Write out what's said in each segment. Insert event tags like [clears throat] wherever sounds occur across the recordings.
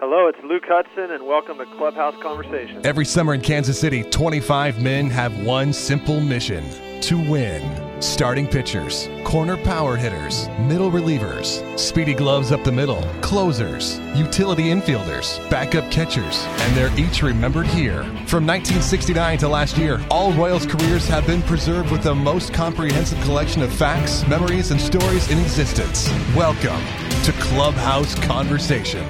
Hello, it's Luke Hudson, and welcome to Clubhouse Conversation. Every summer in Kansas City, 25 men have one simple mission to win. Starting pitchers, corner power hitters, middle relievers, speedy gloves up the middle, closers, utility infielders, backup catchers, and they're each remembered here. From 1969 to last year, all Royals careers have been preserved with the most comprehensive collection of facts, memories, and stories in existence. Welcome to Clubhouse Conversation.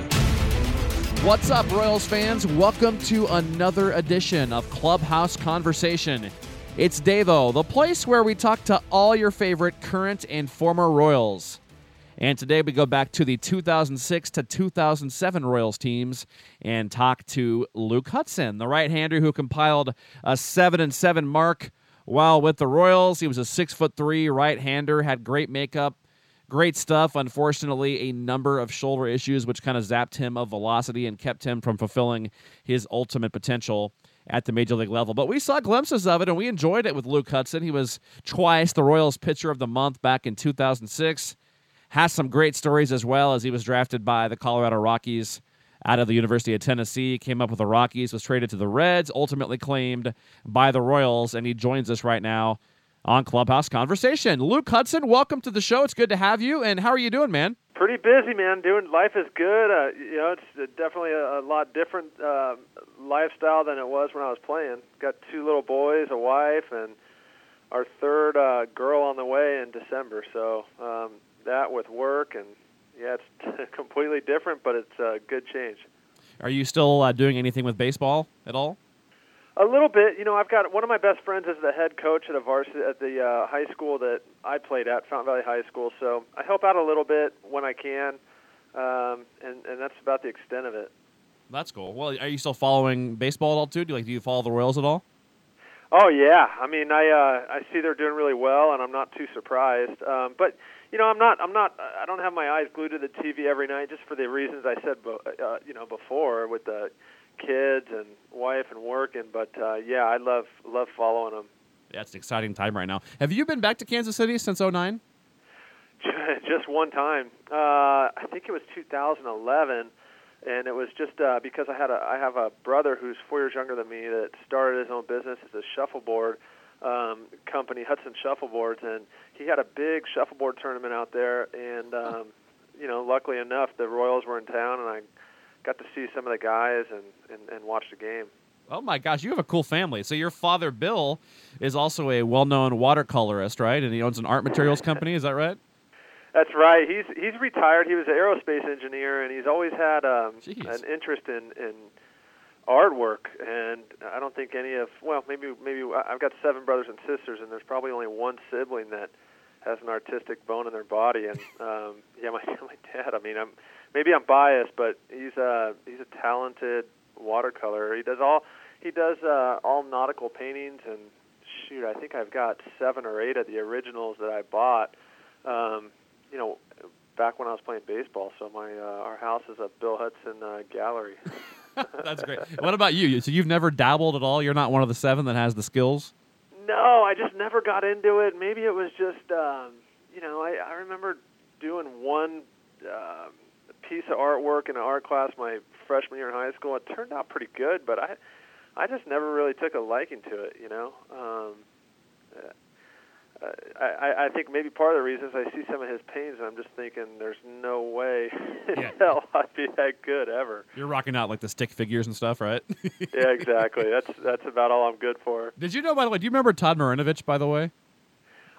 What's up, Royals fans? Welcome to another edition of Clubhouse Conversation. It's Davo, the place where we talk to all your favorite current and former Royals. And today we go back to the 2006 to 2007 Royals teams and talk to Luke Hudson, the right-hander who compiled a 7 and 7 mark while with the Royals. He was a 6 foot 3 right-hander, had great makeup, Great stuff. Unfortunately, a number of shoulder issues, which kind of zapped him of velocity and kept him from fulfilling his ultimate potential at the major league level. But we saw glimpses of it and we enjoyed it with Luke Hudson. He was twice the Royals pitcher of the month back in 2006. Has some great stories as well as he was drafted by the Colorado Rockies out of the University of Tennessee, came up with the Rockies, was traded to the Reds, ultimately claimed by the Royals, and he joins us right now on Clubhouse Conversation. Luke Hudson, welcome to the show. It's good to have you. And how are you doing, man? Pretty busy, man. Doing life is good. Uh, you know, it's definitely a, a lot different uh, lifestyle than it was when I was playing. Got two little boys, a wife, and our third uh, girl on the way in December. So um, that with work and yeah, it's [laughs] completely different, but it's a good change. Are you still uh, doing anything with baseball at all? A little bit, you know. I've got one of my best friends is the head coach at a varsity at the uh, high school that I played at, Fountain Valley High School. So I help out a little bit when I can, um, and and that's about the extent of it. That's cool. Well, are you still following baseball at all too? Do you like do you follow the Royals at all? Oh yeah, I mean I uh, I see they're doing really well, and I'm not too surprised. Um, but you know I'm not I'm not I don't have my eyes glued to the TV every night just for the reasons I said uh, you know before with the kids and wife and working. But uh, yeah, I love love following them. Yeah, it's an exciting time right now. Have you been back to Kansas City since 09? [laughs] just one time. Uh, I think it was 2011, and it was just uh, because I had a I have a brother who's four years younger than me that started his own business as a shuffleboard um, company, Hudson Shuffleboards, and he had a big shuffleboard tournament out there. And um, you know, luckily enough, the Royals were in town, and I got to see some of the guys and, and, and watch the game. Oh my gosh, you have a cool family. So your father Bill is also a well-known watercolorist, right? And he owns an art materials company. Is that right? That's right. He's he's retired. He was an aerospace engineer, and he's always had um, an interest in in artwork. And I don't think any of well, maybe maybe I've got seven brothers and sisters, and there's probably only one sibling that has an artistic bone in their body. And [laughs] um, yeah, my [laughs] my dad. I mean, I'm maybe I'm biased, but he's a he's a talented watercolor. He does all he does uh, all nautical paintings, and shoot, I think I've got seven or eight of the originals that I bought. Um, you know, back when I was playing baseball. So my uh, our house is a Bill Hudson uh, gallery. [laughs] That's great. What about you? So you've never dabbled at all? You're not one of the seven that has the skills? No, I just never got into it. Maybe it was just, um, you know, I, I remember doing one um, piece of artwork in an art class my freshman year in high school. It turned out pretty good, but I I just never really took a liking to it. You know, um, uh, I I think maybe part of the reason is I see some of his paintings and I'm just thinking there's no way yeah. hell I'd be that good ever. You're rocking out like the stick figures and stuff, right? yeah, exactly. That's that's about all I'm good for. Did you know by the way? Do you remember Todd Marinovich by the way?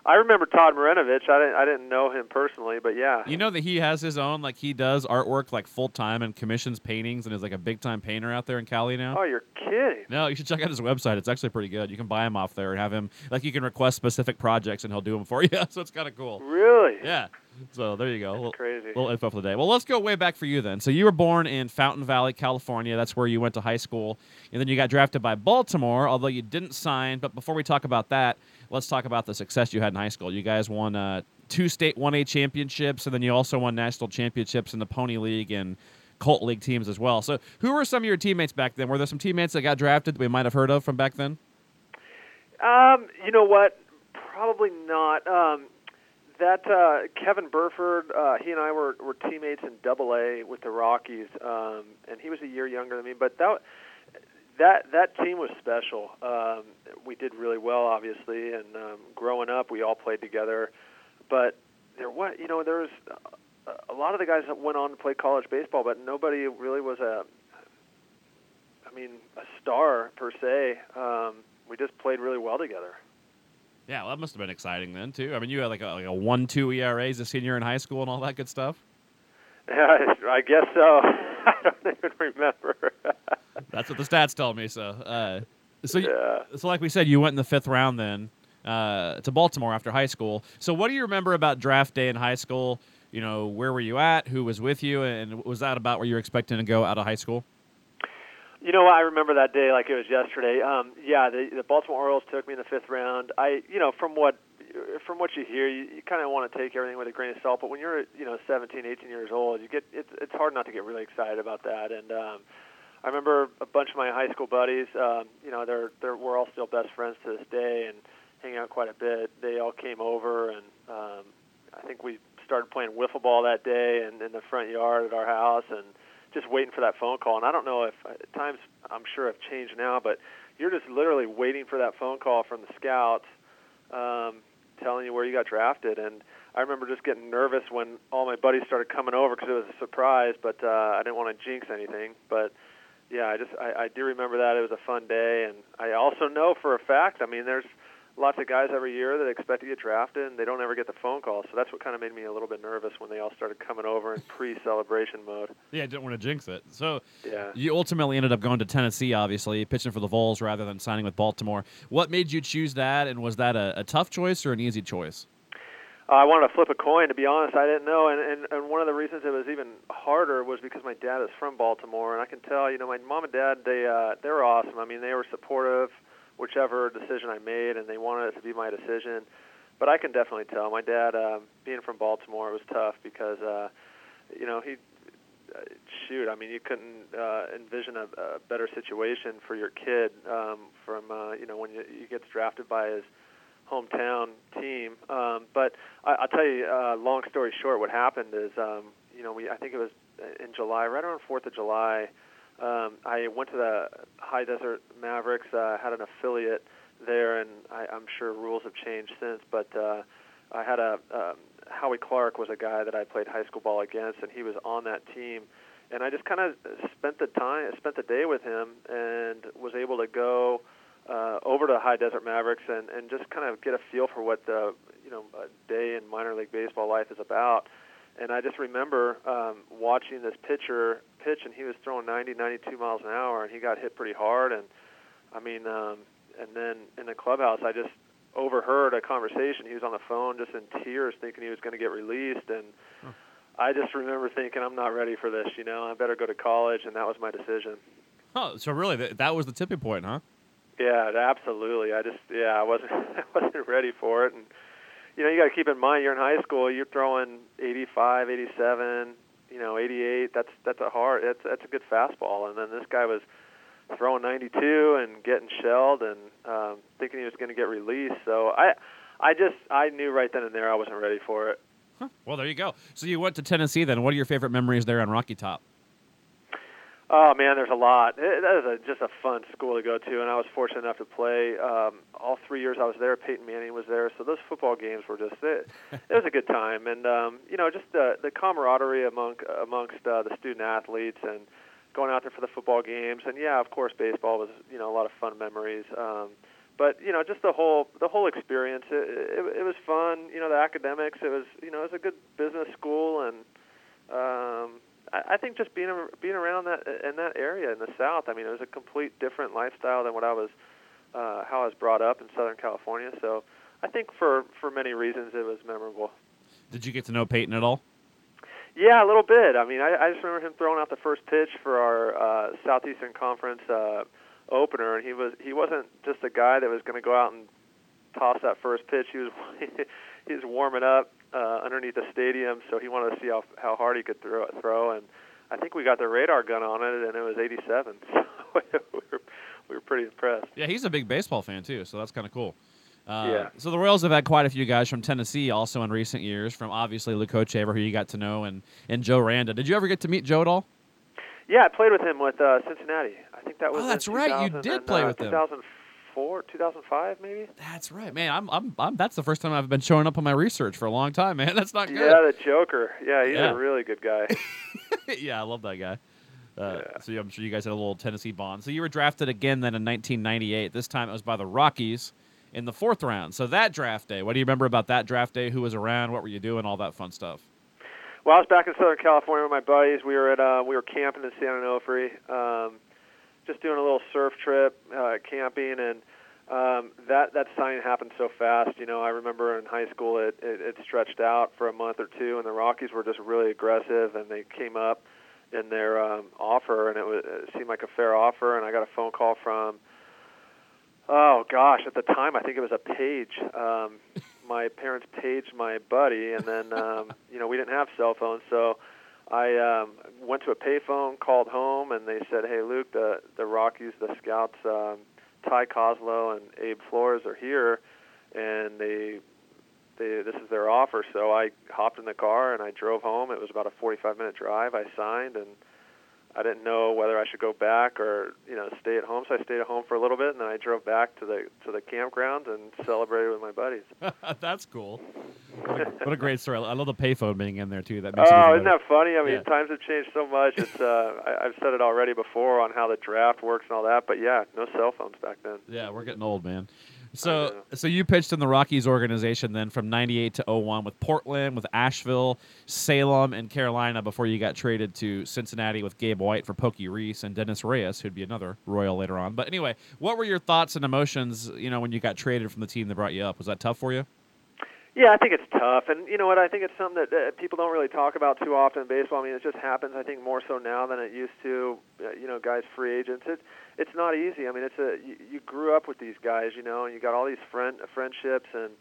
I remember Todd Marinovich. I didn't I didn't know him personally, but yeah. You know that he has his own like he does artwork like full time and commissions paintings and is like a big time painter out there in Cali now. Oh, you're kidding. No, you should check out his website. It's actually pretty good. You can buy him off there and have him like you can request specific projects and he'll do them for [laughs] you. so it's kind of cool. Really? Yeah. So there you go. Little, crazy. Little info for the day. Well, let's go way back for you then. So you were born in Fountain Valley, California. That's where you went to high school, and then you got drafted by Baltimore. Although you didn't sign. But before we talk about that, let's talk about the success you had in high school. You guys won uh, two state 1A championships, and then you also won national championships in the Pony League and Colt League teams as well. So, who were some of your teammates back then? Were there some teammates that got drafted that we might have heard of from back then? Um, you know what? Probably not. Um, that uh, Kevin Burford, uh, he and I were, were teammates in Double A with the Rockies, um, and he was a year younger than me. But that that that team was special. Um, we did really well, obviously, and um, growing up, we all played together. But there was, you know, there was a lot of the guys that went on to play college baseball, but nobody really was a, I mean, a star per se. Um, we just played really well together. Yeah, well, that must have been exciting then too. I mean, you had like a, like a one-two ERA as a senior in high school and all that good stuff. [laughs] Yeah, I guess so. [laughs] I don't even remember. [laughs] That's what the stats tell me. So, uh, so, yeah. so like we said, you went in the fifth round then uh, to Baltimore after high school. So, what do you remember about draft day in high school? You know, where were you at? Who was with you? And was that about where you were expecting to go out of high school? You know, I remember that day like it was yesterday. Um, yeah, the, the Baltimore Orioles took me in the fifth round. I, you know, from what from what you hear, you, you kind of want to take everything with a grain of salt. But when you're, you know, 17, 18 years old, you get it's it's hard not to get really excited about that. And um, I remember a bunch of my high school buddies. Um, you know, they're they're we're all still best friends to this day and hang out quite a bit. They all came over, and um, I think we started playing wiffle ball that day and in the front yard at our house and just waiting for that phone call. And I don't know if at times I'm sure have changed now, but you're just literally waiting for that phone call from the scouts um, telling you where you got drafted. And I remember just getting nervous when all my buddies started coming over because it was a surprise, but uh, I didn't want to jinx anything. But yeah, I just I, I do remember that it was a fun day, and I also know for a fact. I mean, there's lots of guys every year that expect to get drafted and they don't ever get the phone call. So that's what kind of made me a little bit nervous when they all started coming over in pre-celebration mode. Yeah, I didn't want to jinx it. So yeah. you ultimately ended up going to Tennessee, obviously, pitching for the Vols rather than signing with Baltimore. What made you choose that, and was that a, a tough choice or an easy choice? Uh, I wanted to flip a coin. To be honest, I didn't know, and, and and one of the reasons it was even harder was because my dad is from Baltimore, and I can tell, you know, my mom and dad they uh, they were awesome. I mean, they were supportive whichever decision I made, and they wanted it to be my decision. But I can definitely tell my dad, um, being from Baltimore, it was tough because, uh, you know, he, uh, shoot, I mean, you couldn't uh, envision a, a better situation for your kid um, from, uh, you know, when you, he gets drafted by his hometown team. Um, but I, I'll tell you, uh, long story short, what happened is, um, you know, we I think it was in July, right around Fourth of July um, I went to the High Desert Mavericks, uh, had an affiliate there, and I, I'm sure rules have changed since. But uh, I had a um, Howie Clark was a guy that I played high school ball against, and he was on that team. And I just kind of spent the time, spent the day with him, and was able to go uh, over to the High Desert Mavericks and, and just kind of get a feel for what the you know day in minor league baseball life is about. And I just remember um, watching this pitcher pitch, and he was throwing 90, 92 miles an hour, and he got hit pretty hard. And I mean, um, and then in the clubhouse, I just overheard a conversation. He was on the phone, just in tears, thinking he was going to get released, and huh. I just remember thinking, I'm not ready for this. You know, I better go to college, and that was my decision. Oh, so really, that, that was the tipping point, huh? Yeah, absolutely. I just, yeah, I wasn't, [laughs] I wasn't ready for it, and you know, you got to keep in mind you're in high school. You're throwing 85, 87, you know, 88. That's that's a hard. That's that's a good fastball. And then this guy was throwing 92 and getting shelled and um, thinking he was going to get released. So I, I just I knew right then and there I wasn't ready for it. Huh. Well, there you go. So you went to Tennessee then. What are your favorite memories there on Rocky Top? Oh man, there's a lot. It, that is a, just a fun school to go to, and I was fortunate enough to play um, all three years I was there. Peyton Manning was there, so those football games were just it. it was a good time, and um, you know, just the the camaraderie among amongst uh, the student athletes and going out there for the football games. And yeah, of course, baseball was you know a lot of fun memories. Um, but you know, just the whole the whole experience. It, it, it was fun. You know, the academics. It was you know it was a good business school and. Um, I, I think just being being around that in that area in the South. I mean, it was a complete different lifestyle than what I was uh, how I was brought up in Southern California. So I think for for many reasons it was memorable. Did you get to know Peyton at all? Yeah, a little bit. I mean, I, I just remember him throwing out the first pitch for our uh, Southeastern Conference uh, opener, and he was he wasn't just a guy that was going to go out and toss that first pitch. He was [laughs] he was warming up uh, underneath the stadium, so he wanted to see how how hard he could throw throw. And I think we got the radar gun on it, and it was 87. [laughs] So we were we were pretty impressed. Yeah, he's a big baseball fan too, so that's kind of cool. Uh, yeah. So the Royals have had quite a few guys from Tennessee also in recent years, from obviously Luke Hochevar, who you got to know, and, and Joe Randa. Did you ever get to meet Joe at all? Yeah, I played with him with uh, Cincinnati. I think that was. Oh, that's right. You did play uh, with him. 2004, 2005, maybe. That's right, man. I'm, I'm, I'm, That's the first time I've been showing up on my research for a long time, man. [laughs] That's not good. Yeah, the Joker. Yeah, he's yeah. a really good guy. [laughs] yeah, I love that guy. Uh, yeah. So I'm sure you guys had a little Tennessee bond. So you were drafted again then in 1998. This time it was by the Rockies in the fourth round. So that draft day, what do you remember about that draft day? Who was around? What were you doing? All that fun stuff. Well, I was back in Southern California with my buddies. We were at uh, we were camping in San Onofre, um, just doing a little surf trip, uh, camping, and um, that that signing happened so fast. You know, I remember in high school it, it it stretched out for a month or two, and the Rockies were just really aggressive, and they came up in their um, offer, and it, was, it seemed like a fair offer. And I got a phone call from, oh gosh, at the time I think it was a page. Um, [laughs] my parents paged my buddy, and then um, you know we didn't have cell phones, so I um, went to a payphone, called home, and they said, "Hey, Luke, the the Rockies, the scouts, um, Ty Kozlow and Abe Flores are here, and they." They, this is their offer, so I hopped in the car and I drove home. It was about a 45 minute drive. I signed and I didn't know whether I should go back or you know stay at home. So I stayed at home for a little bit, and then I drove back to the to the campground and celebrated with my buddies. [laughs] That's cool. What [laughs] a, what a, great story! I love the payphone being in there too. That makes oh, isn't that funny? I mean, yeah. times have changed so much. It's uh, [laughs] I, I've said it already before on how the draft works and all that, but yeah, no cell phones back then. Yeah, we're getting old, man. So, so you pitched in the Rockies organization then from '98 to 01 with Portland, with Asheville, Salem, and Carolina before you got traded to Cincinnati with Gabe White for Pokey Reese and Dennis Reyes, who'd be another Royal later on. But anyway, what were your thoughts and emotions? You know, when you got traded from the team that brought you up, was that tough for you? Yeah, I think it's tough, and you know what? I think it's something that uh, people don't really talk about too often in baseball. I mean, it just happens. I think more so now than it used to. Uh, you know, guys, free agents. It, it's not easy. I mean, it's a you, you grew up with these guys, you know, and you got all these friend friendships, and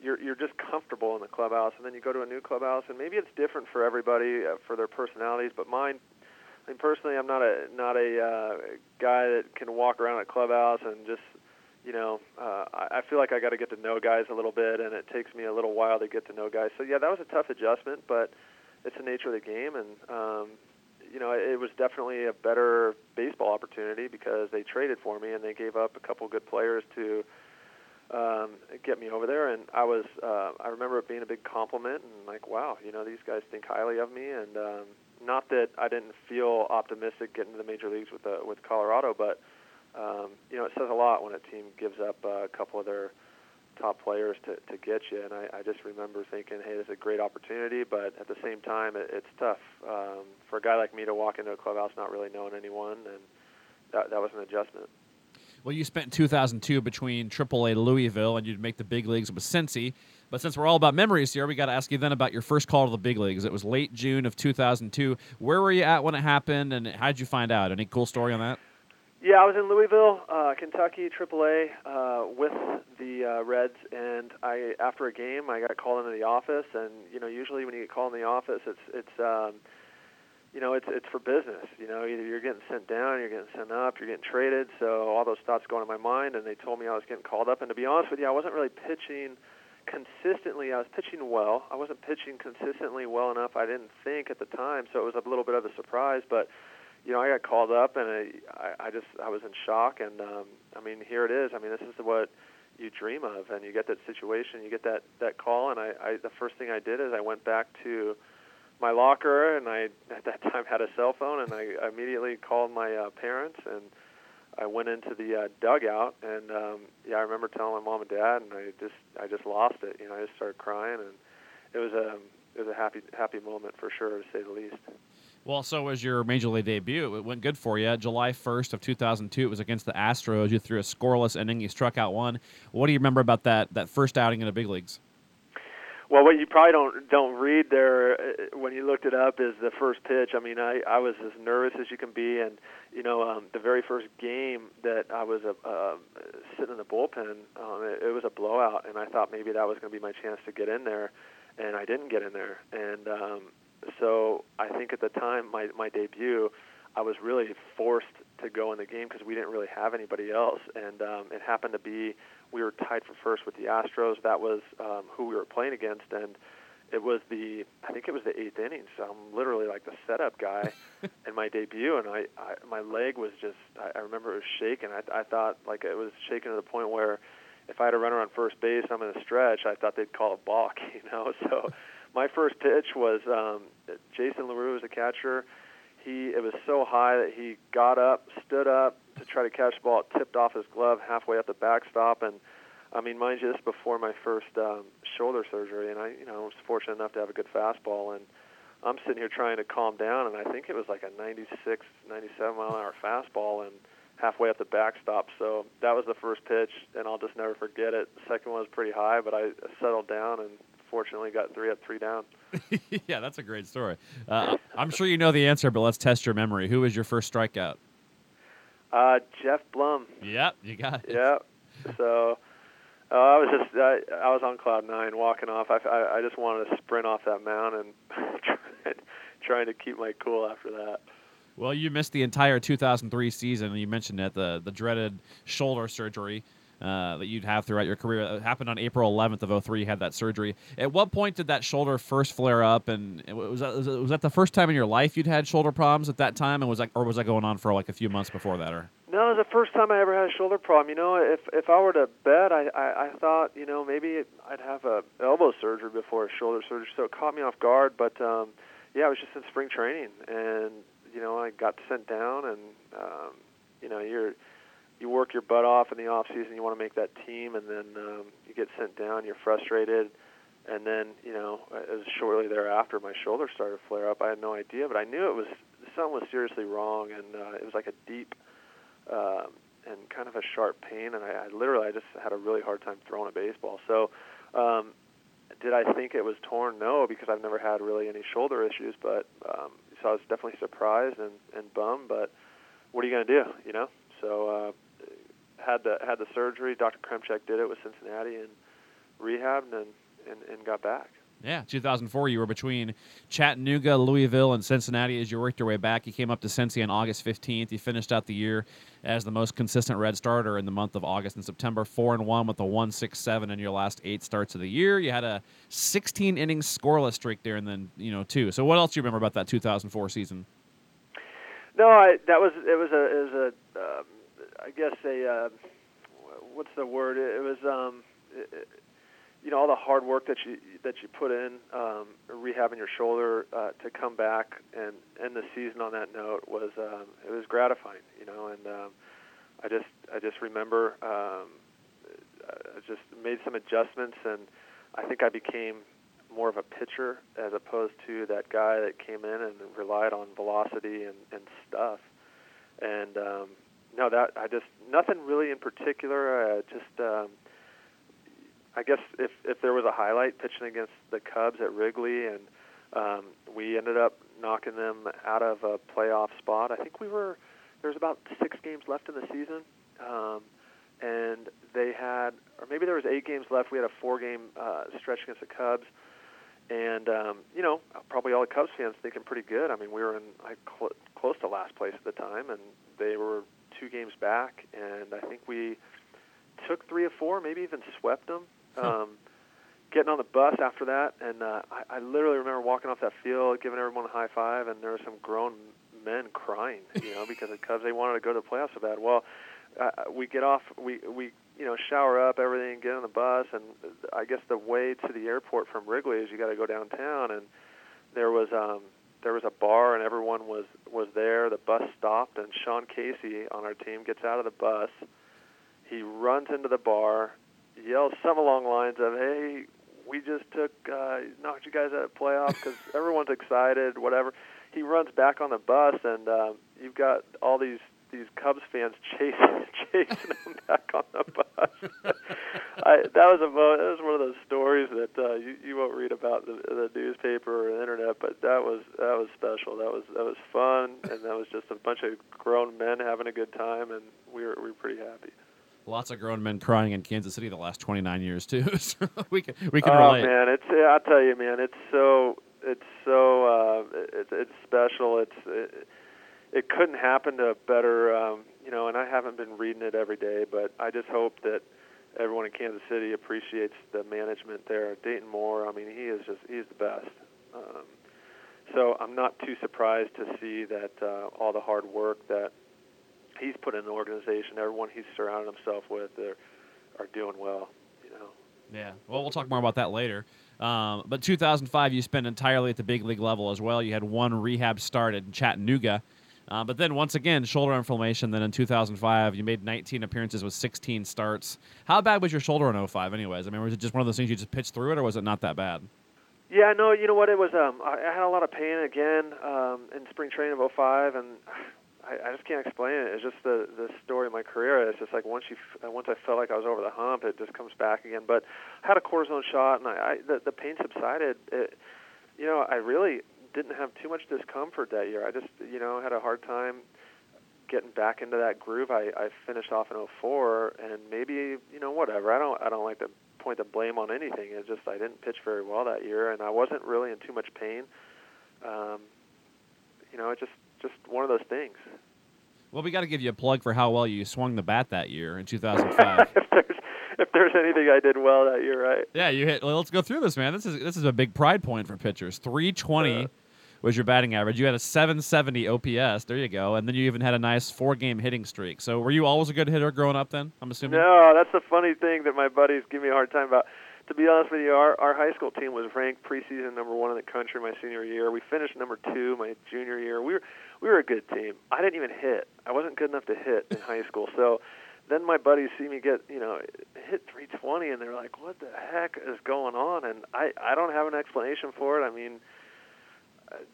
you're you're just comfortable in the clubhouse. And then you go to a new clubhouse, and maybe it's different for everybody uh, for their personalities. But mine, I mean, personally, I'm not a not a uh, guy that can walk around a clubhouse and just you know, uh, I feel like I got to get to know guys a little bit, and it takes me a little while to get to know guys. So yeah, that was a tough adjustment, but it's the nature of the game, and um, you know, it was definitely a better baseball opportunity because they traded for me and they gave up a couple good players to um, get me over there. And I was, uh, I remember it being a big compliment and like, wow, you know, these guys think highly of me. And um, not that I didn't feel optimistic getting to the major leagues with the, with Colorado, but um, you know, it says a lot when a team gives up uh, a couple of their top players to, to get you. And I, I just remember thinking, hey, this is a great opportunity, but at the same time, it, it's tough um, for a guy like me to walk into a clubhouse not really knowing anyone, and that, that was an adjustment. Well, you spent 2002 between AAA Louisville and you'd make the big leagues with Cincy. But since we're all about memories here, we got to ask you then about your first call to the big leagues. It was late June of 2002. Where were you at when it happened, and how did you find out? Any cool story on that? Yeah, I was in Louisville, uh, Kentucky, AAA, uh, with the uh, Reds, and I after a game I got called into the office, and you know usually when you get called in the office, it's it's um, you know it's it's for business. You know either you're getting sent down, you're getting sent up, you're getting traded. So all those thoughts going in my mind, and they told me I was getting called up. And to be honest with you, I wasn't really pitching consistently. I was pitching well. I wasn't pitching consistently well enough. I didn't think at the time, so it was a little bit of a surprise, but you know, I got called up and I, I, just I was in shock. And um, I mean, here it is. I mean, this is what you dream of, and you get that situation, you get that that call, and I, I the first thing I did is I went back to my locker, and I at that [laughs] time had a cell phone, and I immediately called my uh, parents, and I went into the uh, dugout, and um, yeah, I remember telling my mom and dad, and I just I just lost it. You know, I just started crying, and it was a it was a happy happy moment for sure, to say the least. Well, so was your major league debut. It went good for you. July 1st of 2002, it was against the Astros. You threw a scoreless inning. You struck out one. What do you remember about that that first outing in the big leagues? Well, what you probably don't don't read there uh, when you looked it up is the first pitch. I mean, I I was as nervous as you can be, and you know, um, the very first game that I was uh, uh, sitting in the bullpen, um, it, it was a blowout, and I thought maybe that was going to be my chance to get in there, and I didn't get in there, and um, so I think at the time, my my debut, I was really forced to go in the game because we didn't really have anybody else, and um, it happened to be we were tied for first with the Astros. That was um, who we were playing against, and it was the I think it was the eighth inning. So I'm literally like the setup guy [laughs] in my debut, and I, I my leg was just I, I remember it was shaking. I, I thought like it was shaking to the point where if I had a runner on first base, I'm in a stretch. I thought they'd call a balk, [laughs] you know. So my first pitch was um, Jason LaRue was a catcher. He it was so high that he got up, stood up to try to catch the ball. It tipped off his glove halfway up the backstop, and I mean, mind you, this before my first um, shoulder surgery, and I, you know, was fortunate enough to have a good fastball, and I'm sitting here trying to calm down, and I think it was like a 96, 97 mile an hour fastball, and halfway up the backstop. So that was the first pitch, and I'll just never forget it. The second one was pretty high, but I settled down and fortunately got three up, three down. [laughs] yeah, that's a great story. Uh, I'm sure you know the answer, but let's test your memory. Who was your first strikeout? Uh, Geoff Blum. Yep, you got it. Yep. So uh, I was just I, I was on cloud nine walking off. I, I, I just wanted to sprint off that mound and [laughs] trying to keep my cool after that. Well, you missed the entire 2003 season. You mentioned that the the dreaded shoulder surgery uh, that you'd have throughout your career. It happened on April 11th of 03. You had that surgery. At what point did that shoulder first flare up? And was that was that the first time in your life you'd had shoulder problems at that time? And was that or was that going on for like a few months before that? Or no, it was the first time I ever had a shoulder problem. You know, if if I were to bet, I I, I thought you know maybe I'd have a elbow surgery before a shoulder surgery, so it caught me off guard. But um, yeah, I was just in spring training, and you know I got sent down, and um, you know you're you work your butt off in the off season. You want to make that team, and then um, you get sent down. You're frustrated, and then you know, as shortly thereafter, my shoulder started to flare up. I had no idea, but I knew it was something was seriously wrong, and uh, it was like a deep uh, and kind of a sharp pain. And I, I literally, I just had a really hard time throwing a baseball. So, um, did I think it was torn? No, because I've never had really any shoulder issues. But um, so I was definitely surprised and, and bummed. But what are you going to do? You know. So uh, had the had the surgery. Dr. Kremchek did it with Cincinnati and rehabbed and, and, and got back. Yeah, 2004, you were between Chattanooga, Louisville, and Cincinnati as you worked your way back. You came up to Cincy on August 15th. You finished out the year as the most consistent Red starter in the month of August and September, four and one with a 1.67 in your last eight starts of the year. You had a 16 innings scoreless streak there, and then you know two. So what else do you remember about that 2004 season? No, I, that was it was a it was a um, I guess a uh, what's the word? It, was um, it, you know all the hard work that you that you put in um, rehabbing your shoulder uh, to come back and end the season on that note was um, it was gratifying. You know, and um, I just I just remember um, I just made some adjustments and I think I became more of a pitcher as opposed to that guy that came in and relied on velocity and, and stuff. And um, no, that I just nothing really in particular. Uh, just um, I guess if if there was a highlight pitching against the Cubs at Wrigley, and um, we ended up knocking them out of a playoff spot. I think we were there was about six games left in the season, um, and they had, or maybe there was eight games left. We had a four-game uh, stretch against the Cubs, and um, you know probably all the Cubs fans thinking pretty good. I mean, we were in like cl- close to last place at the time, and they were two games back, and I think we took three or four, maybe even swept them. Um, getting on the bus after that, and uh, I, I literally remember walking off that field, giving everyone a high five, and there were some grown men crying, you know, [laughs] because the Cubs they wanted to go to the playoffs so bad. Well, uh, we get off, we we you know shower up everything, get on the bus, and I guess the way to the airport from Wrigley is you got to go downtown, and there was um, there was a bar and everyone was was there. The bus stopped and Sean Casey on our team gets out of the bus. He runs into the bar, yells some along lines of "Hey, we just took uh, knocked you guys out of playoffs because [laughs] everyone's excited, whatever." He runs back on the bus and um, you've got all these these Cubs fans [laughs] chasing chasing him back on the bus. [laughs] I, that was a that was one of those stories that uh, you you won't read about the, the newspaper or the internet, but that was that was special. That was that was fun, and that was just a bunch of grown men having a good time, and we were we were pretty happy. Lots of grown men crying in Kansas City the last 29 years too. [laughs] so we can we can oh, relate. Oh man, it's I tell you, man, it's so it's so uh, it's it's special. It's it, it couldn't happen to a better, um, you know. And I haven't been reading it every day, but I just hope that everyone in Kansas City appreciates the management there. Dayton Moore, I mean, he is just he's the best. Um, so I'm not too surprised to see that uh, all the hard work that he's put in the organization, everyone he's surrounded himself with, are, are doing well. You know. Yeah. Well, we'll talk more about that later. Um, but 2005, you spent entirely at the big league level as well. You had one rehab start in Chattanooga. Uh, but then once again, shoulder inflammation. Then in 2005, you made 19 appearances with 16 starts. How bad was your shoulder in 05, anyways? I mean, was it just one of those things you just pitched through it, or was it not that bad? Yeah, no, you know what? It was. Um, I had a lot of pain again um, in spring training of 05, and [sighs] I, I just can't explain it. It's just the the story of my career. It's just like once you uh, once I felt like I was over the hump, it just comes back again. But I had a cortisone shot, and I, I the the pain subsided. It, you know, I really didn't have too much discomfort that year. I just you know had a hard time getting back into that groove. I I finished off in 04, and maybe you know whatever. I don't I don't like to point the blame on anything. It's just I didn't pitch very well that year, and I wasn't really in too much pain. Um, you know, it just just one of those things. Well, we got to give you a plug for how well you swung the bat that year in [laughs] 2005. if, there's, if there's anything I did well that year, right? Yeah, you hit. Well, let's go through this, man. This is this is a big pride point for pitchers. 320 uh, was your batting average. You had a 770 OPS. There you go. And then you even had a nice four-game hitting streak. So, were you always a good hitter growing up? Then I'm assuming. No, that's the funny thing that my buddies give me a hard time about to be honest with you, our, our high school team was ranked preseason number one in the country my senior year. We finished number two my junior year. We were we were a good team. I didn't even hit. I wasn't good enough to hit in high school. So then my buddies see me get you know hit 320, and they're like, "What the heck is going on?" And I I don't have an explanation for it. I mean,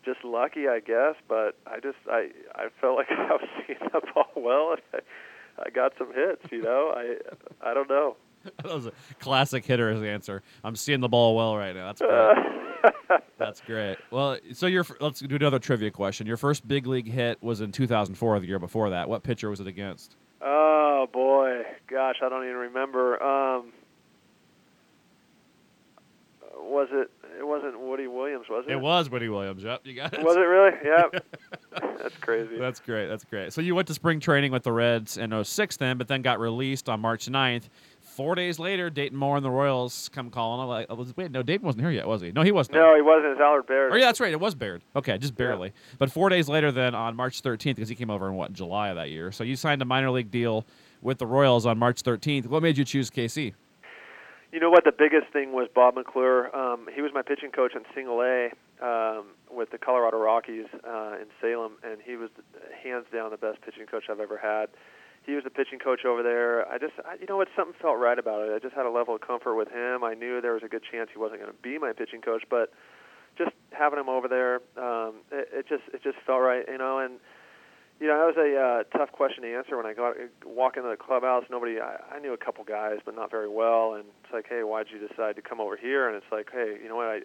just lucky, I guess. But I just I I felt like [laughs] I was seeing the ball well, and I, I got some hits. You know, I I don't know. [laughs] that was a classic hitter's answer. I'm seeing the ball well right now. That's [laughs] great. That's great. Well, so your let's do another trivia question. Your first big league hit was in 2004, the year before that. What pitcher was it against? Oh boy, gosh, I don't even remember. Um, was it? It wasn't Woody Williams, was it? It was Woody Williams. Yep, you got it. Was it really? [laughs] Yep. That's crazy. That's great. That's great. So you went to spring training with the Reds in 06 then, but then got released on March 9th Four days later, Dayton Moore and the Royals come calling. I'm like, wait, no, Dayton wasn't here yet, was he? No, he wasn't. No, he wasn't. It's Allard Baird. Oh, yeah, that's right. It was Baird. Okay, just barely. Yeah. But four days later, then on March 13th, because he came over in what July of that year. So you signed a minor league deal with the Royals on March 13th. What made you choose KC? You know what? The biggest thing was Bob McClure. Um, he was my pitching coach in Single A um, with the Colorado Rockies uh, in Salem, and he was hands down the best pitching coach I've ever had he was the pitching coach over there. I just, I, you know what, something felt right about it. I just had a level of comfort with him. I knew there was a good chance he wasn't going to be my pitching coach, but just having him over there, um, it, it just, it just felt right, you know. And you know, that was a uh, tough question to answer when I got walk into the clubhouse. Nobody, I, I knew a couple guys, but not very well. And it's like, hey, why'd you decide to come over here? And it's like, hey, you know what, I.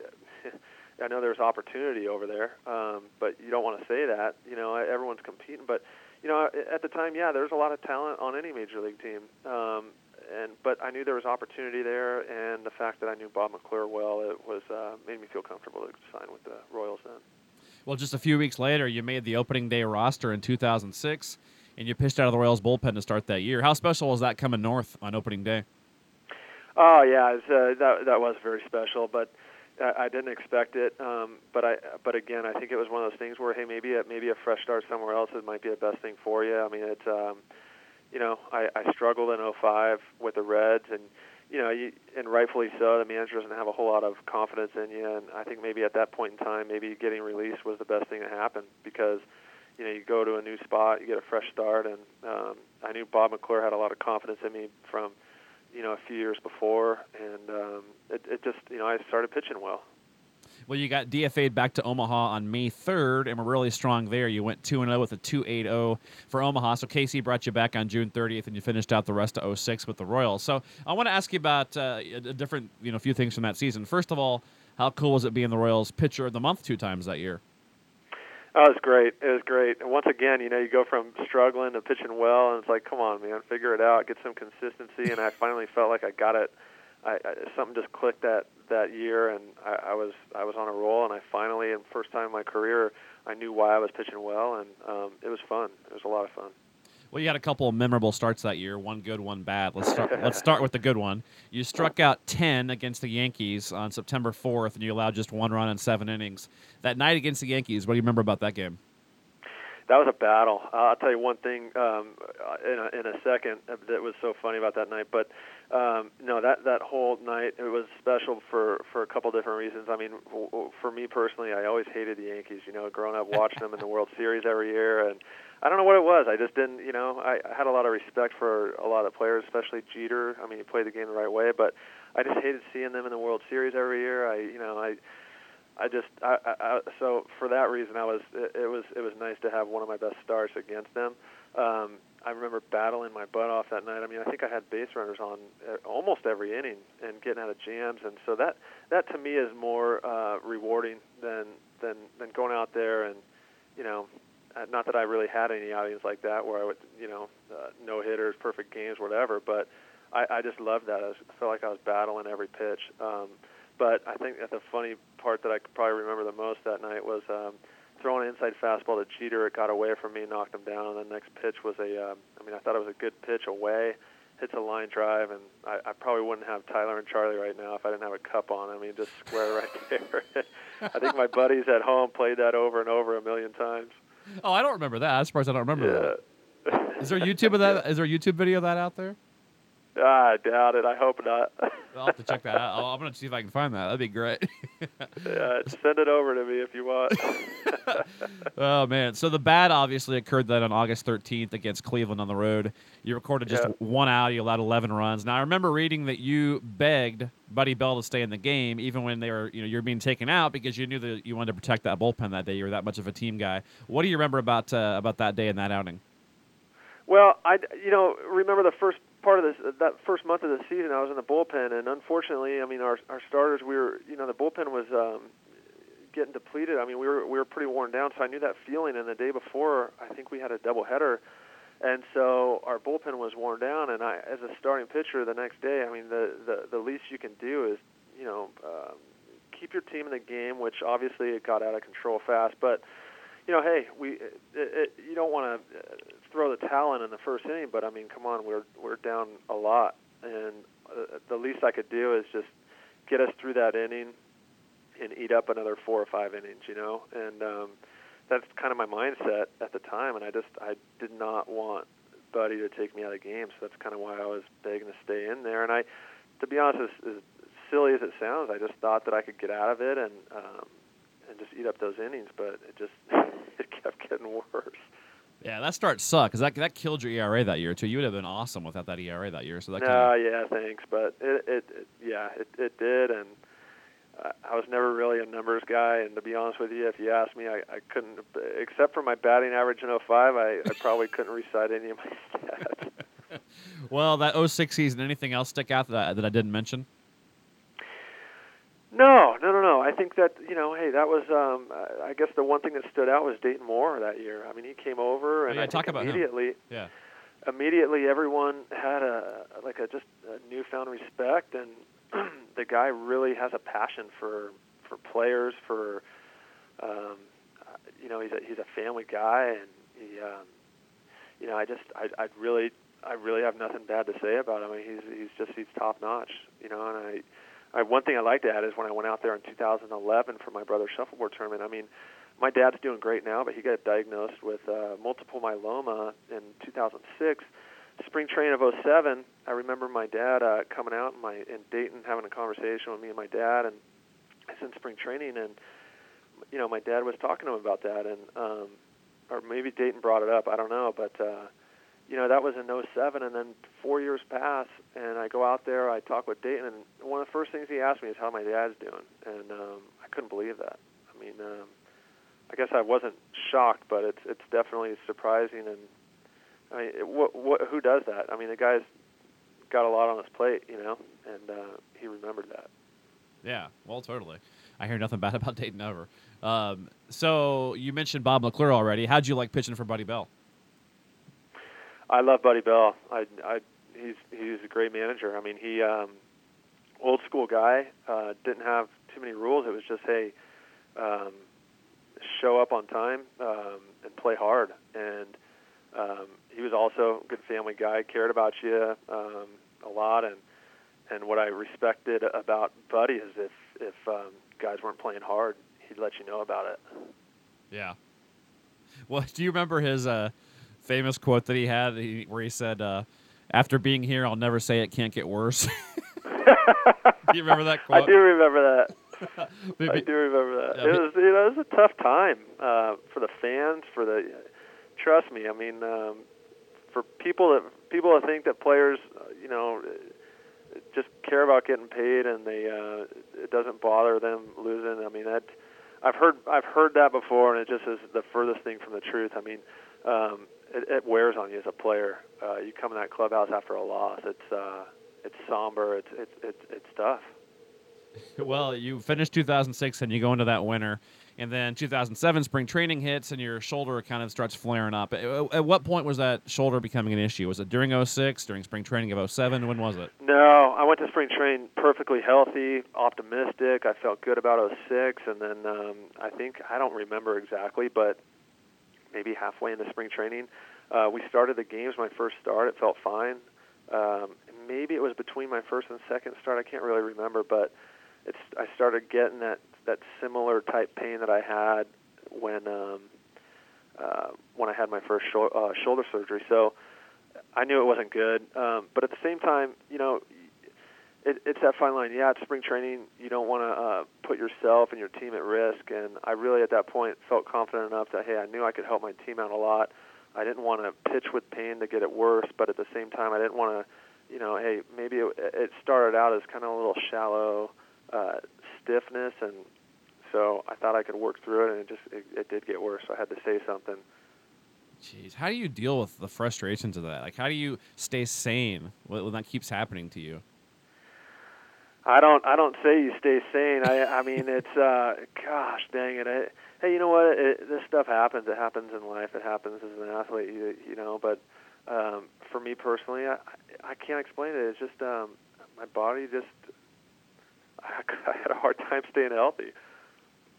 [laughs] I know there's opportunity over there, um, but you don't want to say that. You know, everyone's competing, but you know, at the time, yeah, there's a lot of talent on any major league team. Um, and but I knew there was opportunity there, and the fact that I knew Bob McClure well, it was uh, made me feel comfortable to sign with the Royals then. Well, just a few weeks later, you made the opening day roster in 2006, and you pitched out of the Royals bullpen to start that year. How special was that coming north on opening day? Oh yeah, was, uh, that that was very special. But I, I didn't expect it, um, but I but again, I think it was one of those things where hey, maybe a, maybe a fresh start somewhere else it might be the best thing for you. I mean, it's um, you know, I, I struggled in 05 with the Reds, and you know, you, and rightfully so. The manager doesn't have a whole lot of confidence in you, and I think maybe at that point in time, maybe getting released was the best thing that happened because you know you go to a new spot, you get a fresh start, and um, I knew Bob McClure had a lot of confidence in me from you know, a few years before, and um, it, it just, you know, I started pitching well. Well, you got DFA'd back to Omaha on May 3rd, and were really strong there. You went 2 0 with a 2.80 for Omaha. So KC brought you back on June 30th, and you finished out the rest of 06 with the Royals. So I want to ask you about uh, a different, you know, few things from that season. First of all, how cool was it being the Royals pitcher of the month two times that year? Oh, it was great. It was great. And once again, you know, you go from struggling to pitching well, and it's like, come on, man, figure it out, get some consistency. And I finally felt like I got it. I, I something just clicked that that year, and I, I was I was on a roll, and I finally, and first time in my career, I knew why I was pitching well, and um, it was fun. It was a lot of fun. Well, you had a couple of memorable starts that year. One good, one bad. Let's start. [laughs] let's start with the good one. You struck out ten against the Yankees on September fourth, and you allowed just one run in seven innings. That night against the Yankees, what do you remember about that game? That was a battle. Uh, I'll tell you one thing um, in, a, in a second that was so funny about that night. But um, no, that that whole night it was special for for a couple different reasons. I mean, for me personally, I always hated the Yankees. You know, growing up watching them in the World Series every year, and I don't know what it was. I just didn't, you know, I had a lot of respect for a lot of players, especially Jeter. I mean, he played the game the right way, but I just hated seeing them in the World Series every year. I, you know, I, I just, I, I, I so for that reason, I was, it, it was, it was nice to have one of my best starts against them. Um, I remember battling my butt off that night. I mean, I think I had base runners on uh, almost every inning and getting out of jams, and so that, that to me is more uh, rewarding than, than, than going out there and, you know, uh, not that I really had any outings like that where I would, you know, uh, no hitters, perfect games, whatever. But I, I just loved that. I, felt like I was battling every pitch. Um, but I think that the funny part that I could probably remember the most that night was um, throwing an inside fastball to Jeter. It got away from me, knocked him down, and the next pitch was a. Uh, I mean, I thought it was a good pitch away. Hits a line drive, and I, I probably wouldn't have Tyler and Charlie right now if I didn't have a cup on. I mean, just square right [laughs] there. I think my buddies at home played that over and over a million times. Oh, I don't remember that. I'm surprised I don't remember yeah. that. Is there YouTube of that? [laughs] Is there a YouTube video of that out there? I doubt it. I hope not. [laughs] I'll have to check that out. [laughs] I'm going to see if I can find that. That'd be great. [laughs] yeah, send it over to me if you want. oh man! So the bad obviously occurred then on August 13th against Cleveland on the road. You recorded just yeah. one out. You allowed 11 runs. Now I remember reading that you begged Buddy Bell to stay in the game, even when they were you know you're being taken out because you knew that you wanted to protect that bullpen that day. You were that much of a team guy. What do you remember about uh, about that day and that outing? Well, I you know remember the first part of this that first month of the season I was in the bullpen and unfortunately I mean our our starters we were you know the bullpen was um getting depleted. I mean we were we were pretty worn down so I knew that feeling and the day before I think we had a double header and so our bullpen was worn down and I as a starting pitcher the next day I mean the the the least you can do is you know um, keep your team in the game which obviously it got out of control fast. But you know, hey, we it, it, you don't want to throw the towel in in the first inning, but I mean, come on, we're we're down a lot, and uh, the least I could do is just get us through that inning and eat up another four or five innings, you know, and um, that's kind of my mindset at the time, and I just I did not want Buddy to take me out of the game, so that's kind of why I was begging to stay in there, and I, to be honest, as, as silly as it sounds, I just thought that I could get out of it, and um, and just eat up those innings, but it just [laughs] it kept getting worse. Yeah, that start sucked because that that killed your ERA that year too. You would have been awesome without that ERA that year. So that. No, kinda... Ah, yeah, thanks, but it, it, it yeah, it, it did, and I was never really a numbers guy. And to be honest with you, if you asked me, I, I couldn't, except for my batting average in 05, I, I probably couldn't recite any of my [laughs] stats. [laughs] well, that 06 season, anything else stick out that that I didn't mention? No, no, no, no. I think that you know, hey, that was. Um, I guess the one thing that stood out was Dayton Moore that year. I mean, he came over, oh, and yeah, I talk about immediately, him. yeah, immediately everyone had a like a just a newfound respect, and [clears throat] the guy really has a passion for for players. For um, you know, he's a he's a family guy, and he, um, you know, I just I I really I really have nothing bad to say about him. I mean, he's he's just he's top notch, you know, and I I, one thing I like to add is when I went out there in 2011 for my brother's shuffleboard tournament. I mean, my dad's doing great now, but he got diagnosed with uh, multiple myeloma in 2006. Spring training of 07, I remember my dad uh, coming out in my in Dayton having a conversation with me and my dad, and in spring training, and you know my dad was talking to him about that, and um, or maybe Dayton brought it up, I don't know, but. uh you know, that was in 07, and then four years pass, and I go out there, I talk with Dayton, and one of the first things he asked me is how my dad's doing, and um, I couldn't believe that. I mean, um, I guess I wasn't shocked, but it's it's definitely surprising, and I mean, it, what, what, who does that? I mean, the guy's got a lot on his plate, you know, and uh, he remembered that. Yeah, well, totally. I hear nothing [laughs] bad about Dayton ever. Um, so you mentioned Bob McClure already. How'd you like pitching for Buddy Bell? I love Buddy Bell. I, I, he's he's a great manager. I mean, he, um, old school guy. Uh, didn't have too many rules. It was just hey, um, show up on time um, and play hard. And um, he was also a good family guy. Cared about you um, a lot. And and what I respected about Buddy is if if um, guys weren't playing hard, he'd let you know about it. Yeah. Well, do you remember his uh, famous quote that he had, where he said, uh, "After being here, I'll never say it can't get worse." [laughs] do you remember that [laughs] quote? I do remember that. [laughs] I do remember that. Yeah, it was, you know, it was a tough time uh, for the fans. For the, trust me, I mean, um, for people that people that think that players, uh, you know, just care about getting paid and they uh, it doesn't bother them losing. I mean, that I've heard I've heard that before, and it just is the furthest thing from the truth. I mean, um, it, it wears on you as a player. Uh, you come in that clubhouse after a loss. It's uh, it's somber. It's it's it's, it's tough. [laughs] Well, you finished 2006 and you go into that winter, and then 2007 spring training hits and your shoulder kind of starts flaring up. At, at what point was that shoulder becoming an issue? Was it during 06, during spring training of 07? When was it? No, I went to spring training perfectly healthy, optimistic. I felt good about 06, and then um, I think I don't remember exactly, but maybe halfway into spring training, uh, we started the games. My first start, it felt fine. Um, maybe it was between my first and second start. I can't really remember, but it's I started getting that that similar type pain that I had when um, uh, when I had my first sho- uh, shoulder surgery. So I knew it wasn't good, um, but at the same time, you know, it, it's that fine line. Yeah, it's spring training. You don't want to uh, put yourself and your team at risk. And I really, at that point, felt confident enough that hey, I knew I could help my team out a lot. I didn't want to pitch with pain to get it worse, but at the same time, I didn't want to, you know, hey, maybe it, it started out as kind of a little shallow uh, stiffness, and so I thought I could work through it, and it just it, it did get worse. So I had to say something. Jeez, how do you deal with the frustrations of that? Like, how do you stay sane when that keeps happening to you? I don't. I don't say you stay sane. I. I mean, it's. uh Gosh, dang it. I, hey, you know what? It, this stuff happens. It happens in life. It happens as an athlete. You, you know, but um, for me personally, I. I can't explain it. It's just um, my body just. I, I had a hard time staying healthy.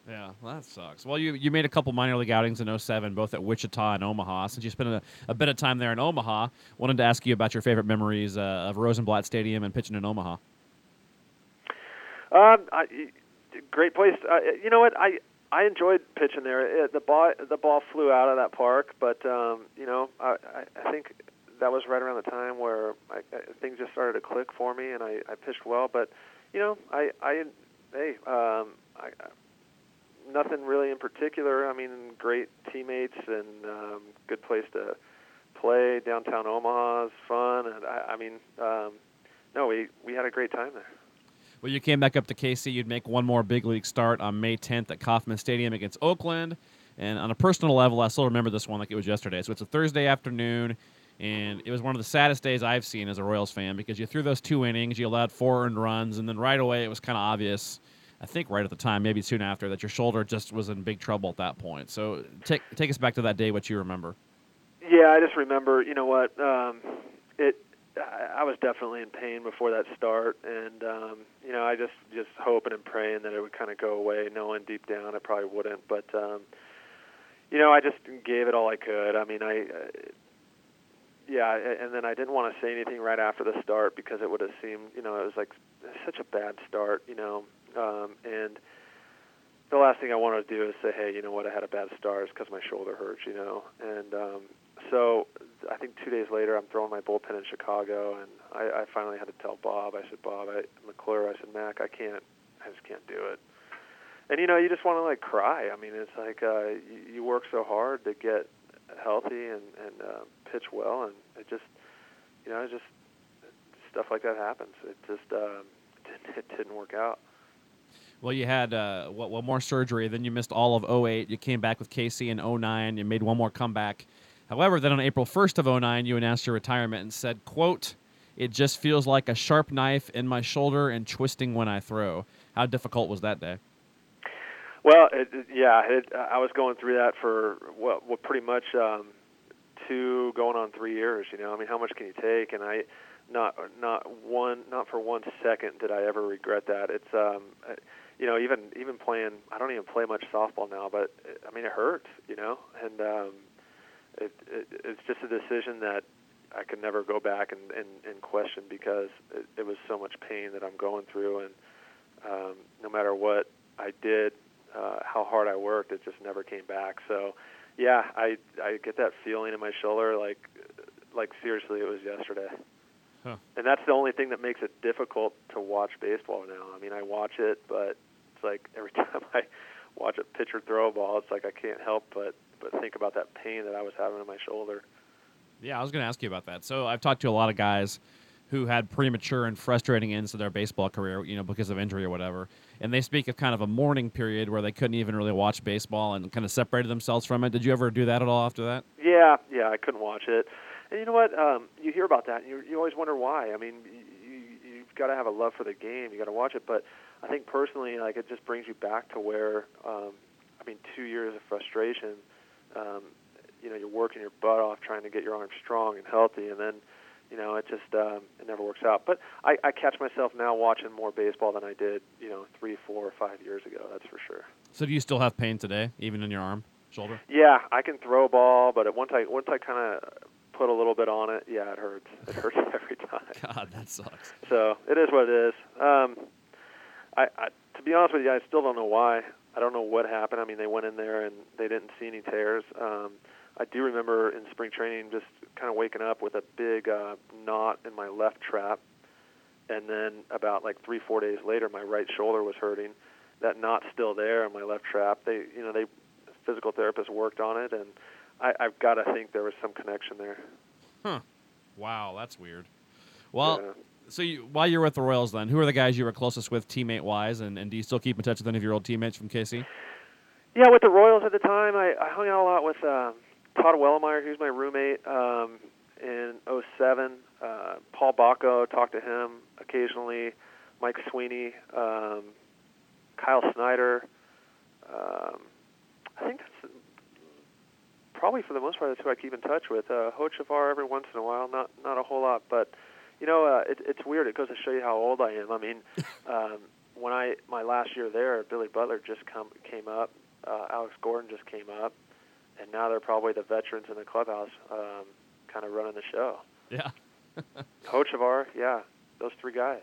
Yeah, well, that sucks. Well, you you made a couple minor league outings in 07, both at Wichita and Omaha. Since you spent a, a bit of time there in Omaha, wanted to ask you about your favorite memories uh, of Rosenblatt Stadium and pitching in Omaha. Um, I, great place. Uh, you know what? I I enjoyed pitching there. It, the ball the ball flew out of that park, but um, you know, I, I think that was right around the time where I, I, things just started to click for me, and I, I pitched well. But you know, I I hey, um, I nothing really in particular. I mean, great teammates and um, good place to play. Downtown Omaha is fun, and I, I mean, um, no, we we had a great time there. Well, you came back up to KC. You'd make one more big league start on May 10th at Kauffman Stadium against Oakland. And on a personal level, I still remember this one like it was yesterday. So it's a Thursday afternoon, and it was one of the saddest days I've seen as a Royals fan because you threw those two innings, you allowed four earned runs, and then right away it was kind of obvious I think right at the time, maybe soon after, that your shoulder just was in big trouble at that point. So take take us back to that day. What you remember? Yeah, I just remember. You know what? Um, it. I was definitely in pain before that start, and um, you know, I just just hoping and praying that it would kind of go away, knowing deep down it probably wouldn't. But um, you know, I just gave it all I could. I mean, I. Uh, yeah, and then I didn't want to say anything right after the start because it would have seemed, you know, it was like such a bad start, you know, um, and the last thing I wanted to do is say, hey, you know what, I had a bad start because my shoulder hurts, you know. And um, so I think two days later, I'm throwing my bullpen in Chicago, and I, I finally had to tell Bob. I said, Bob, I, McClure, I said, Mac, I can't, I just can't do it. And you know, you just want to like cry. I mean, it's like uh, you, you work so hard to get healthy and and uh, pitch well, and it just, you know, it just stuff like that happens. It just um, [laughs] it, didn't, work out. Well, you had uh, what, one more surgery, then you missed all of 08. You came back with KC in 09. You made one more comeback. However, then on April 1st of 09, you announced your retirement and said, quote, it just feels like a sharp knife in my shoulder and twisting when I throw. How difficult was that day? Well, it, yeah, it, I was going through that for what, pretty much um, two, going on three years. You know, I mean, how much can you take? And I, not not one, not for one second did I ever regret that. It's um, you know, even even playing. I don't even play much softball now, but I mean, it hurts. You know, and um, it, it it's just a decision that I could never go back and, and, and question because it, it was so much pain that I'm going through, and um, no matter what I did, uh, how hard I worked, it just never came back. So, yeah, I I get that feeling in my shoulder, like like seriously, it was yesterday. Huh. And that's the only thing that makes it difficult to watch baseball now. I mean, I watch it, but it's like every [laughs] time I watch a pitcher throw a ball, it's like I can't help but but think about that pain that I was having in my shoulder. Yeah, I was going to ask you about that. So I've talked to a lot of guys who had premature and frustrating ends to their baseball career, you know, because of injury or whatever. And they speak of kind of a mourning period where they couldn't even really watch baseball and kind of separated themselves from it. Did you ever do that at all after that? Yeah, yeah, I couldn't watch it. And you know what? Um, you hear about that, and you, you always wonder why. I mean, you, you've got to have a love for the game. You got to watch it. But I think personally, like it just brings you back to where, um, I mean, two years of frustration. Um, you know you're working your butt off trying to get your arm strong and healthy, and then you know it just um, it never works out. But I, I catch myself now watching more baseball than I did you know three, four, or five years ago. That's for sure. So do you still have pain today, even in your arm, shoulder? Yeah, I can throw a ball, but once I once I kind of put a little bit on it, yeah, it hurts. It [laughs] hurts [laughs] every time. God, that sucks. So it is what it is. Um, I, I to be honest with you, I still don't know why. I don't know what happened. I mean, they went in there and they didn't see any tears. Um, I do remember in spring training just kind of waking up with a big uh, knot in my left trap, and then about like three four days later, my right shoulder was hurting. That knot's still there in my left trap. They, you know, they physical therapists worked on it, and I, I've got to think there was some connection there. Huh. Wow, that's weird. Well, yeah. So you, while you're with the Royals, then who are the guys you were closest with, teammate wise, and, and do you still keep in touch with any of your old teammates from KC? Yeah, with the Royals at the time, I, I hung out a lot with. Uh, Todd Wellemeyer, was my roommate um, in 07. Uh, Paul Bako, talked to him occasionally. Mike Sweeney, um, Kyle Snyder. Um, I think that's probably for the most part that's who I keep in touch with. Uh, Hochevar every once in a while, not not a whole lot, but you know uh, it, it's weird. It goes to show you how old I am. I mean, [laughs] um, when I my last year there, Billy Butler just come came up, uh, Alex Gordon just came up, and now they're probably the veterans in the clubhouse, um, kind of running the show. Yeah. [laughs] Hochevar, yeah, those three guys.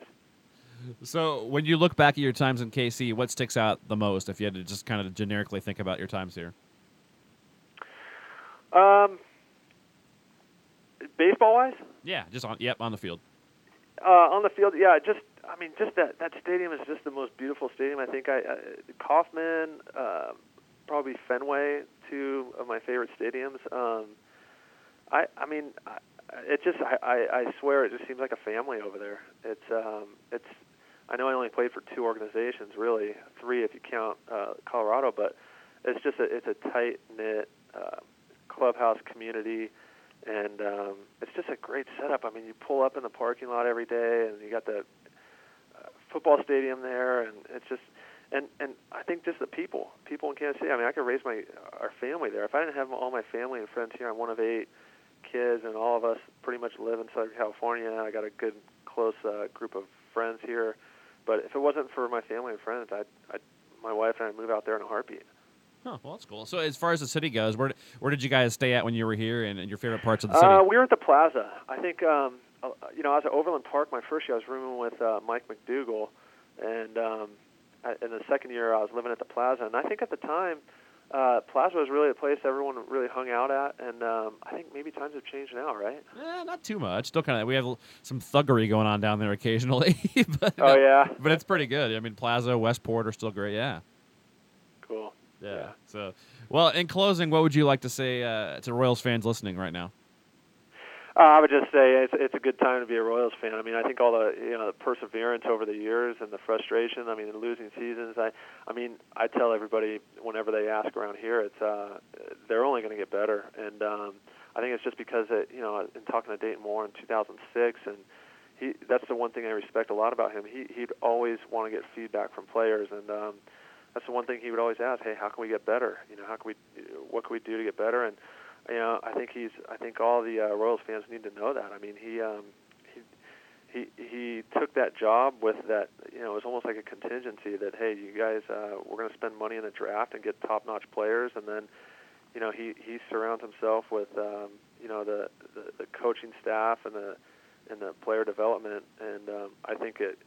So, when you look back at your times in KC, what sticks out the most? If you had to just kind of generically think about your times here. Um, baseball wise. Yeah, just on. Yep, on the field. Uh, on the field, yeah. Just, I mean, just that that stadium is just the most beautiful stadium. I think I, uh, Kauffman, uh, probably Fenway, two of my favorite stadiums. Um, I I mean, it just I, I I swear it just seems like a family over there. It's um it's I know I only played for two organizations, really three if you count uh, Colorado, but it's just a it's a tight knit uh, clubhouse community, and um, it's just a great setup. I mean, you pull up in the parking lot every day, and you got the uh, football stadium there, and it's just and and I think just the people, people in Kansas City. I mean, I could raise my our family there. If I didn't have all my family and friends here, I'm one of eight kids, and all of us pretty much live in Southern California. I got a good close uh, group of friends here, but if it wasn't for my family and friends, I'd, I'd my wife and I'd move out there in a heartbeat. Oh, well, that's cool. So, as far as the city goes, where where did you guys stay at when you were here, and, and your favorite parts of the city? Uh, we were at the Plaza. I think, um, uh, you know, I was at Overland Park my first year. I was rooming with uh, Mike MacDougal, and um, in the second year I was living at the Plaza, and I think at the time, uh, Plaza was really a place everyone really hung out at, and um, I think maybe times have changed now, right? Yeah, not too much. Still kind of we have some thuggery going on down there occasionally. [laughs] but, oh yeah, but it's pretty good. I mean, Plaza, Westport are still great. Yeah. Cool. Yeah. yeah. So, well, in closing, what would you like to say uh, to Royals fans listening right now? Uh, I would just say it's it's a good time to be a Royals fan. I mean, I think all the you know the perseverance over the years and the frustration. I mean, the losing seasons. I I mean, I tell everybody whenever they ask around here, it's uh they're only going to get better. And um, I think it's just because it, you know, in talking to Dayton Moore in 2006, and he that's the one thing I respect a lot about him. He he'd always want to get feedback from players, and um, that's the one thing he would always ask. Hey, how can we get better? You know, how can we what can we do to get better? And you know, I think he's. I think all the uh, Royals fans need to know that. I mean, he um, he he he took that job with that. You know, it was almost like a contingency that hey, you guys, uh, we're going to spend money in the draft and get top-notch players, and then, you know, he he surrounds himself with um, you know the, the the coaching staff and the and the player development, and um, I think it.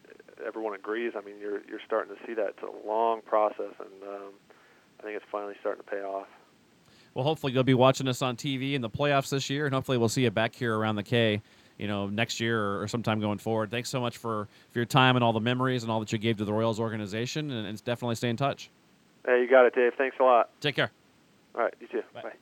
Everyone agrees. I mean, you're you're starting to see that. It's a long process, and um, I think it's finally starting to pay off. Well, hopefully you'll be watching us on TV in the playoffs this year, and hopefully we'll see you back here around the K, you know, next year or, sometime going forward. Thanks so much for, for your time and all the memories and all that you gave to the Royals organization, and, and definitely stay in touch. Hey, you got it, Dave. Thanks a lot. Take care. All right, you too. Bye. Bye.